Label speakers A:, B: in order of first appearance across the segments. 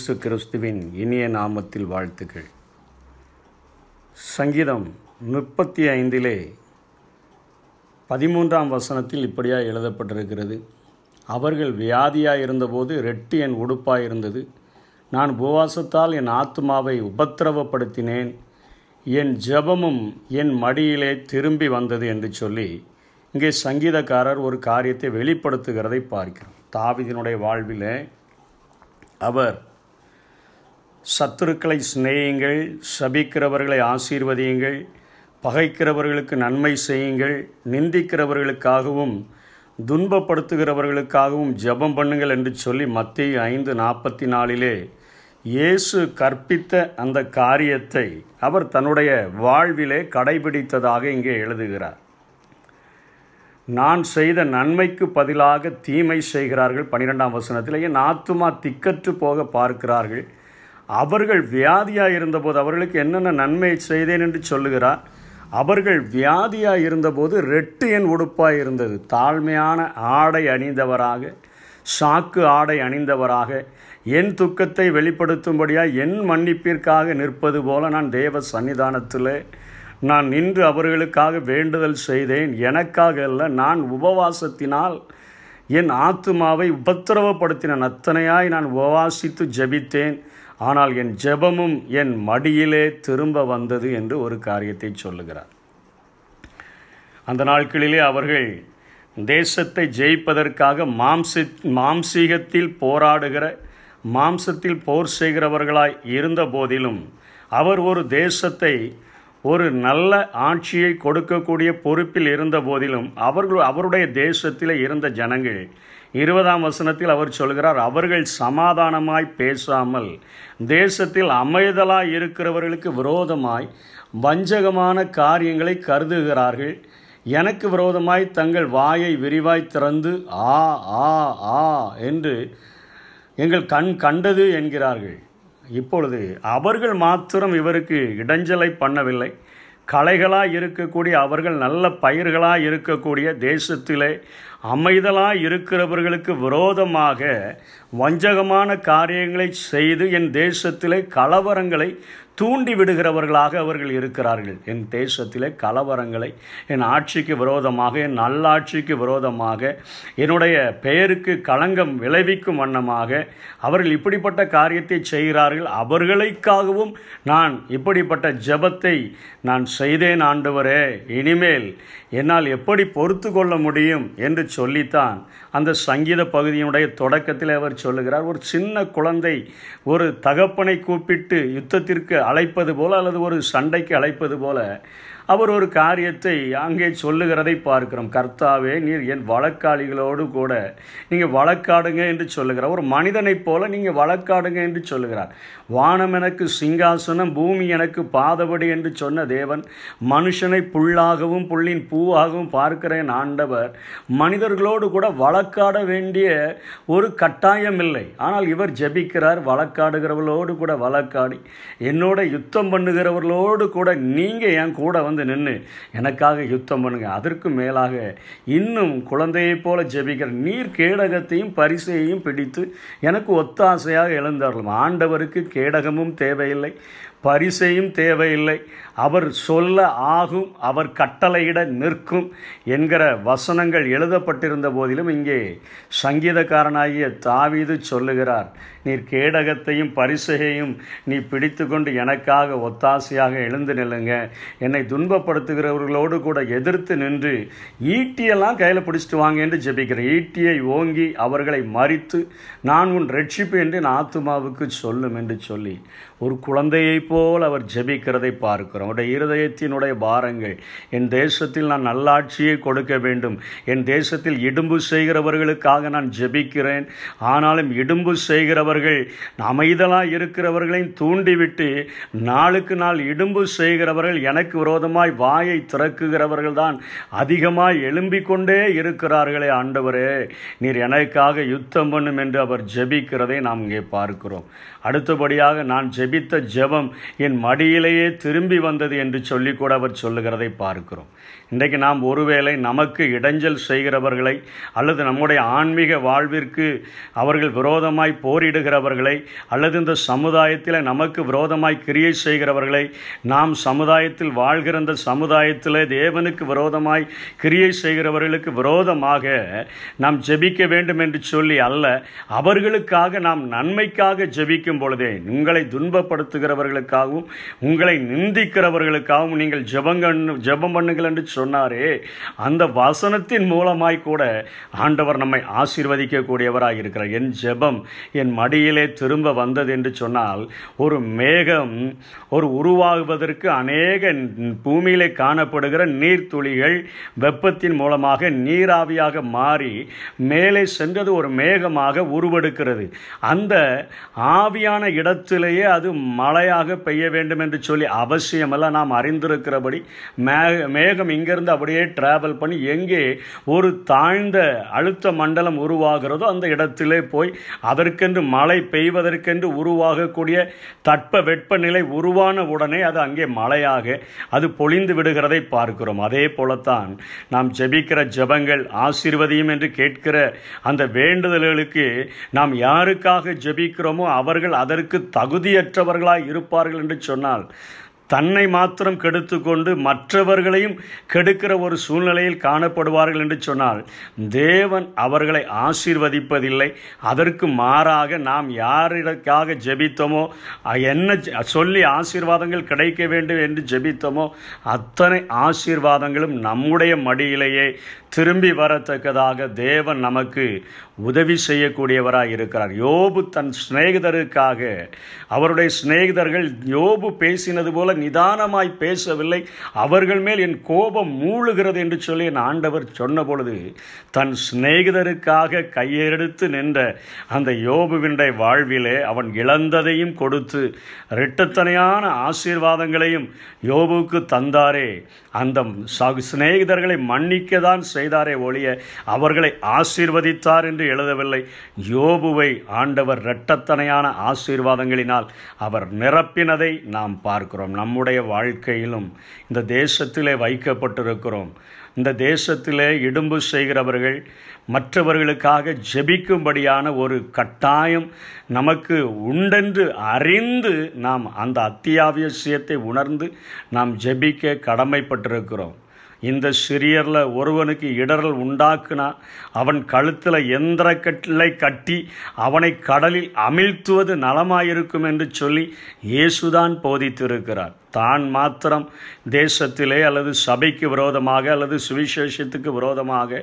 A: இயேசு கிறிஸ்துவின் இனிய நாமத்தில் வாழ்த்துக்கள். சங்கீதம் முப்பத்தி ஐந்திலே பதிமூன்றாம் வசனத்தில் இப்படியாக எழுதப்பட்டிருக்கிறது. அவர்கள் வியாதியாக இருந்தபோது ரெட்டு என் உடுப்பாக இருந்தது நான் உபவாசத்தால் என் ஆத்மாவை உபத்திரவப்படுத்தினேன். என் ஜெபமும் என் மடியிலே திரும்பி வந்தது என்று சொல்லி இங்கே சங்கீதக்காரர் ஒரு காரியத்தை வெளிப்படுத்துகிறதை பார்க்கிறோம் தாவிதினுடைய வாழ்விலே அவர் சத்துருக்களை சிநேயுங்கள் சபிக்கிறவர்களை ஆசீர்வதியுங்கள் பகைக்கிறவர்களுக்கு நன்மை செய்யுங்கள் நிந்திக்கிறவர்களுக்காகவும் துன்பப்படுத்துகிறவர்களுக்காகவும் ஜெபம் பண்ணுங்கள் என்று சொல்லி மத்திய ஐந்து நாற்பத்தி நாலிலே இயேசு கற்பித்த அந்த காரியத்தை அவர் தன்னுடைய வாழ்விலே கடைபிடித்ததாக இங்கே எழுதுகிறார். நான் செய்த நன்மைக்கு பதிலாக தீமை செய்கிறார்கள் பன்னிரெண்டாம் வசனத்தில். என் ஆத்துமா திக்கற்று போக பார்க்கிறார்கள். அவர்கள் வியாதியாக இருந்தபோது அவர்களுக்கு என்னென்ன நன்மை செய்தேன் என்று சொல்லுகிறார். அவர்கள் வியாதியாக இருந்தபோது ரெட்டு என் உடுப்பாக இருந்தது. தாழ்மையான ஆடை அணிந்தவராக சாக்கு ஆடை அணிந்தவராக என் துக்கத்தை வெளிப்படுத்தும்படியாக என் மன்னிப்பிற்காக நிற்பது போல நான் தேவ சன்னிதானத்தில் நான் நின்று அவர்களுக்காக வேண்டுதல் செய்தேன். எனக்காக அல்ல நான் உபவாசத்தினால் என் ஆத்துமாவை உபத்திரவப்படுத்தின அத்தனையாய் நான் உபவாசித்து ஜெபித்தேன். ஆனால் என் ஜெபமும் என் மடியிலே திரும்ப வந்தது என்று ஒரு காரியத்தை சொல்லுகிறார். அந்த நாட்களிலே அவர்கள் தேசத்தை ஜெயிப்பதற்காக மாம்சி மாம்சீகத்தில் போராடுகிற மாம்சத்தில் போர் செய்கிறவர்களாய் இருந்த போதிலும் அவர் ஒரு தேசத்தை ஒரு நல்ல ஆட்சியை கொடுக்கக்கூடிய பொறுப்பில் இருந்த போதிலும் அவர்கள் அவருடைய தேசத்தில் இருந்த ஜனங்கள் இருபதாம் வசனத்தில் அவர் சொல்கிறார் அவர்கள் சமாதானமாய் பேசாமல் தேசத்தில் அமைதலாய் இருக்கிறவர்களுக்கு விரோதமாய் வஞ்சகமான காரியங்களை கருதுகிறார்கள். எனக்கு விரோதமாய் தங்கள் வாயை விரிவாய் திறந்து ஆ ஆ ஆ என்று எங்கள் கண் கண்டது என்கிறார்கள். இப்பொழுது அவர்கள் மாத்திரம் இவருக்கு இடைஞ்சலை பண்ணவில்லை. களைகளாக இருக்கக்கூடிய அவர்கள் நல்ல பயிர்களாக இருக்கக்கூடிய தேசத்திலே அமைதலாக இருக்கிறவர்களுக்கு விரோதமாக வஞ்சகமான காரியங்களை செய்து என் தேசத்திலே கலவரங்களை தூண்டி விடுகிறவர்களாக அவர்கள் இருக்கிறார்கள். என் தேசத்திலே கலவரங்களை என் ஆட்சிக்கு விரோதமாக என் நல்லாட்சிக்கு விரோதமாக என்னுடைய பெயருக்கு களங்கம் விளைவிக்கும் வண்ணமாக அவர்கள் இப்படிப்பட்ட காரியத்தை செய்கிறார்கள். அவர்களுக்காகவும் நான் இப்படிப்பட்ட ஜபத்தை நான் செய்தேன் ஆண்டவரே. இனிமேல் என்னால் எப்படி பொறுத்து கொள்ள முடியும் என்று சொல்லித்தான் அந்த சங்கீத பகுதியினுடைய தொடக்கத்தில் அவர் சொல்லுகிறார். ஒரு சின்ன குழந்தை ஒரு தகப்பனை கூப்பிட்டு யுத்தத்திற்கு அழைப்பது போல் அல்லது ஒரு சண்டைக்கு அழைப்பது போல அவர் ஒரு காரியத்தை அங்கே சொல்லுகிறதை பார்க்கிறோம். கர்த்தாவே நீர் என் வழக்காளிகளோடு கூட நீங்கள் வழக்காடுங்க என்று சொல்லுகிறார். ஒரு மனிதனைப் போல நீங்கள் வழக்காடுங்க என்று சொல்லுகிறார். வானம் எனக்கு சிங்காசனம் பூமி எனக்கு பாதபடி என்று சொன்ன தேவன் மனுஷனை புல்லாகவும் புள்ளின் பூவாகவும் பார்க்கிறேன் ஆண்டவர் மனிதர்களோடு கூட வழக்காட வேண்டிய ஒரு கட்டாயம் இல்லை. ஆனால் இவர் ஜெபிக்கிறார் வழக்காடுகிறவர்களோடு கூட வழக்காடி. என்னோட யுத்தம் பண்ணுகிறவர்களோடு கூட நீங்கள் என் கூட வந்து வந்து நின்று எனக்காக யுத்தம் பண்ணுங்க. அதற்கு மேலாக இன்னும் குழந்தையைப் போல ஜெபிக்கிற நீர் கேடகத்தையும் பரிசையையும் பிடித்து எனக்கு ஒத்தாசையாக எழுந்தார்கள். ஆண்டவருக்கு கேடகமும் தேவையில்லை. பரிசையும் தேவையில்லை. அவர் சொல்ல ஆகும் அவர் கட்டளையிட நிற்கும் என்கிற வசனங்கள் எழுதப்பட்டிருந்த போதிலும் இங்கே சங்கீதக்காரனாகிய தாவீது சொல்லுகிறார் நீர் கேடகத்தையும் பரிசையையும் நீ பிடித்து கொண்டு எனக்காக ஒத்தாசையாக எழுந்து நில்லுங்க. என்னை துன்பப்படுத்துகிறவர்களோடு கூட எதிர்த்து நின்று ஈட்டியெல்லாம் கையில் பிடிச்சிட்டு வாங்க என்று ஜெபிக்கிறேன். ஈட்டியை ஓங்கி அவர்களை மறித்து நான் உன் ரட்சிப்பு என்று என் ஆத்துமாவுக்கு சொல்லும் என்று சொல்லி ஒரு குழந்தையை போல் அவர் ஜெபிக்கிறதை பார்க்கிறோம். அவருடைய இருதயத்தினுடைய பாரங்கள் என் தேசத்தில் நான் நல்லாட்சியை கொடுக்க வேண்டும். என் தேசத்தில் இடும்பு செய்கிறவர்களுக்காக நான் ஜெபிக்கிறேன். ஆனாலும் இடும்பு செய்கிறவர்கள் அமைதலாக இருக்கிறவர்களையும் தூண்டிவிட்டு நாளுக்கு நாள் இடும்பு செய்கிறவர்கள் எனக்கு விரோதமாய் வாயை திறக்குகிறவர்கள் தான் அதிகமாய் எழும்பிக் கொண்டே இருக்கிறார்களே ஆண்டவரே. நீர் எனக்காக யுத்தம் பண்ணும் என்று அவர் ஜெபிக்கிறதை நாம் இங்கே பார்க்கிறோம். அடுத்தபடியாக நான் ஜெபித்த ஜெபம் என் மடியிலேயே திரும்பி வந்தது என்று சொல்லி கூட அவர் சொல்லுகிறதை பார்க்கிறோம். இன்றைக்கு நாம் ஒருவேளை நமக்கு இடைஞ்சல் செய்கிறவர்களை அல்லது நம்முடைய ஆன்மீக வாழ்விற்கு அவர்கள் விரோதமாய் போரிடுகிறவர்களை அல்லது இந்த சமுதாயத்தில் நமக்கு விரோதமாய் கிரியை செய்கிறவர்களை நாம் சமுதாயத்தில் வாழ்கிற இந்த சமுதாயத்தில் தேவனுக்கு விரோதமாய் கிரியை செய்கிறவர்களுக்கு விரோதமாக நாம் ஜெபிக்க வேண்டும் என்று சொல்லி அல்ல அவர்களுக்காக நாம் நன்மைக்காக ஜெபிக்கும் பொழுதே உங்களை துன்பப்படுத்துகிறவர்களுக்கு பண்ணுகிறவர்களுக்காகவும் உங்களை நிந்திக்கிறவர்களுக்காகவும் நீங்கள் ஜெபங்கண் ஜெபம் பண்ணுங்கள் என்று சொன்னாரே. அந்த வசனத்தின் மூலமாய் கூட ஆண்டவர் நம்மை ஆசீர்வதிக்கக்கூடியவராக இருக்கிறார். என் ஜெபம் என் மடியிலே திரும்ப வந்தது என்று சொன்னால் ஒரு மேகம் ஒரு உருவாகுவதற்கு அநேக பூமியிலே காணப்படுகிற நீர்த்துளிகள் வெப்பத்தின் மூலமாக நீராவியாக மாறி மேலே சென்றது ஒரு மேகமாக உருவெடுக்கிறது. அந்த ஆவியான இடத்திலேயே அது மழையாக பெய்ய வேண்டும் என்று சொல்லி அவசியமெல்லாம் நாம் அறிந்திருக்கிறபடி மே மேகம் இங்கிருந்து அப்படியே டிராவல் பண்ணி எங்கே ஒரு தாழ்ந்த அழுத்த மண்டலம் உருவாகிறதோ அந்த இடத்திலே போய் அதற்கென்று மழை பெய்வதற்கென்று உருவாகக்கூடிய தட்ப வெப்பநிலை உருவான உடனே அது அங்கே மழையாக அது பொழிந்து விடுகிறதை பார்க்கிறோம். அதே போலத்தான் நாம் ஜெபிக்கிற ஜெபங்கள் ஆசீர்வதியும் என்று கேட்கிற அந்த வேண்டுதல்களுக்கு நாம் யாருக்காக ஜெபிக்கிறோமோ அவர்கள் அதற்கு தகுதியற்றவர்களாய் இருப்பார்கள் என்று சொன்னால் தன்னை மாத்திரம் கெடுத்து கொண்டு மற்றவர்களையும் கெடுக்கிற ஒரு சூழ்நிலையில் காணப்படுவார்கள் என்று சொன்னால் தேவன் அவர்களை ஆசீர்வதிப்பதில்லை. அதற்கு மாறாக நாம் யாரிடக்காக ஜெபித்தோமோ என்ன சொல்லி ஆசீர்வாதங்கள் கிடைக்க வேண்டும் என்று ஜெபித்தோமோ அத்தனை ஆசீர்வாதங்களும் நம்முடைய மடியிலேயே திரும்பி வரத்தக்கதாக தேவன் நமக்கு உதவி செய்யக்கூடியவராக இருக்கிறார். யோபு தன் சிநேகிதருக்காக அவருடைய சிநேகிதர்கள் யோபு பேசினது போல நிதானமாய் பேசவில்லை. அவர்கள் மேல் என் கோபம் மூழுகிறது என்று சொல்லி என் ஆண்டவர் சொன்னபொழுது தன் சிநேகிதருக்காக கையெடுத்து நின்ற அந்த யோபுவினுடைய வாழ்விலே அவன் இழந்ததையும் கொடுத்து இரட்டத்தனையான ஆசீர்வாதங்களையும் யோபுவுக்கு தந்தாரே. அந்த சிநேகிதர்களை மன்னிக்க தான் செய்தாரே ஒழிய அவர்களை ஆசீர்வதித்தார் என்று எழுதவில்லை. யோபுவை ஆண்டவர் இரட்டத்தனையான ஆசீர்வாதங்களினால் அவர் நிரப்பினதை நாம் பார்க்கிறோம். நம்முடைய வாழ்க்கையிலும் இந்த தேசத்திலே வைக்கப்பட்டிருக்கிறோம். இந்த தேசத்திலே இடும்பு செய்கிறவர்கள் மற்றவர்களுக்காக ஜெபிக்கும்படியான ஒரு கட்டாயம் நமக்கு உண்டென்று அறிந்து நாம் அந்த அத்தியாவசியத்தை உணர்ந்து நாம் ஜெபிக்க கடமைப்பட்டிருக்கிறோம். இந்த சிறியரில் ஒருவனுக்கு இடரல் உண்டாக்குனா அவன் கழுத்தில் எந்திர கட்டளை கட்டி அவனை கடலில் அமிழ்த்துவது நலமாயிருக்கும் என்று சொல்லி இயேசுதான் போதித்திருக்கிறார். தான் மாத்திரம் தேசத்திலே அல்லது சபைக்கு விரோதமாக அல்லது சுவிசேஷத்துக்கு விரோதமாக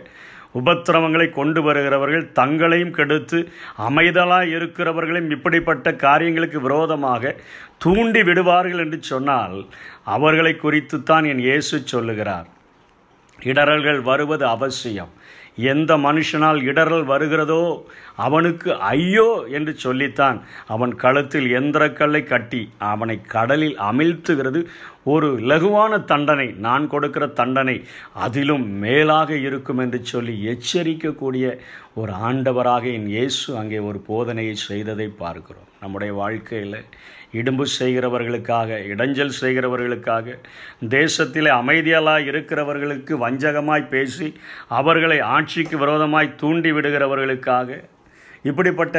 A: உபத்திரவங்களை கொண்டு வருகிறவர்கள் தங்களையும் கெடுத்து அமைதலாக இருக்கிறவர்களையும் இப்படிப்பட்ட காரியங்களுக்கு விரோதமாக தூண்டி விடுவார்கள் என்று சொன்னால் அவர்களை குறித்துத்தான் என் இயேசு சொல்லுகிறார். இடரல்கள் வருவது அவசியம். எந்த மனுஷனால் இடரல் வருகிறதோ அவனுக்கு ஐயோ என்று சொல்லித்தான். அவன் கழுத்தில் எந்திரக்கல்லை கட்டி அவனை கடலில் அமிழ்த்துகிறது. ஒரு லகுவான தண்டனை நான் கொடுக்கிற தண்டனை அதிலும் மேலாக இருக்கும் என்று சொல்லி எச்சரிக்கக்கூடிய ஒரு ஆண்டவராக என் இயேசு அங்கே ஒரு போதனையை செய்ததை பார்க்கிறோம். நம்முடைய வாழ்க்கையில் இடும்பு செய்கிறவர்களுக்காக இடைஞ்சல் செய்கிறவர்களுக்காக தேசத்திலே அமைதியலாய் இருக்கிறவர்களுக்கு வஞ்சகமாய் பேசி அவர்களை ஆட்சிக்கு விரோதமாய் தூண்டி விடுகிறவர்களுக்காக இப்படிப்பட்ட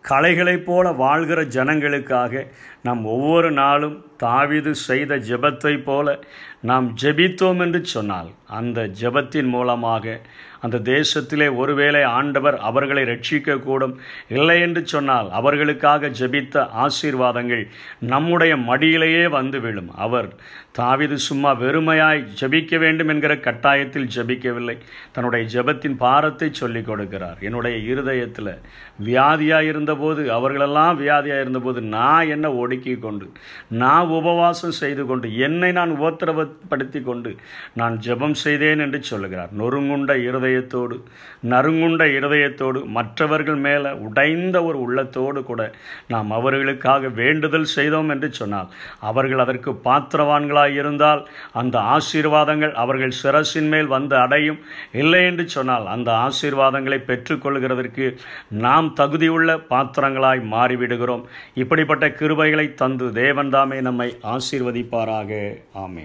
A: கலைகளைப் போல வாழ்கிற ஜனங்களுக்காக நாம் ஒவ்வொரு நாளும் தாவிது செய்த ஜெபத்தைப் போல நாம் ஜெபித்தோம் என்று சொன்னால் அந்த ஜெபத்தின் மூலமாக அந்த தேசத்திலே ஒருவேளை ஆண்டவர் அவர்களை ரட்சிக்கக்கூடும் இல்லை என்று சொன்னால் அவர்களுக்காக ஜெபித்த ஆசீர்வாதங்கள் நம்முடைய மடியிலேயே வந்து விழும். அவர் தாவிது சும்மா வெறுமையாய் ஜெபிக்க வேண்டும் என்கிற கட்டாயத்தில் ஜெபிக்கவில்லை. தன்னுடைய ஜெபத்தின் பாரத்தை சொல்லிக் கொடுக்கிறார். என்னுடைய இருதயத்தில் வியாதியாக இருந்தபோது அவர்களெல்லாம் வியாதியாக இருந்தபோது நான் என்ன ஒடுக்கி கொண்டு நான் உபவாசம் செய்து கொண்டு என்னை நான் உபத்திரவப்படுத்தி கொண்டு நான் ஜெபம் செய்தேன் என்று சொல்லுகிறார். நொறுங்குண்ட இருதயத்தோடு நறுங்குண்ட இருதயத்தோடு மற்றவர்கள் மேலே உடைந்த ஒரு உள்ளத்தோடு கூட நாம் அவர்களுக்காக வேண்டுதல் செய்தோம் என்று சொன்னால் அவர்கள் அதற்கு பாத்திரவான்களாக இருந்தால் அந்த ஆசீர்வாதங்கள் அவர்கள் சிரசின் மேல் வந்து அடையும். இல்லை என்று சொன்னால் அந்த ஆசீர்வாதங்களை பெற்றுக்கொள்கிறதற்கு நாம் தகுதியுள்ள பாத்திரங்களாய் மாறிவிடுகிறோம். இப்படிப்பட்ட கிருபைகளை தந்து தேவன்தாமே நம் நம்மை ஆசீர்வதிப்பாராக. ஆமே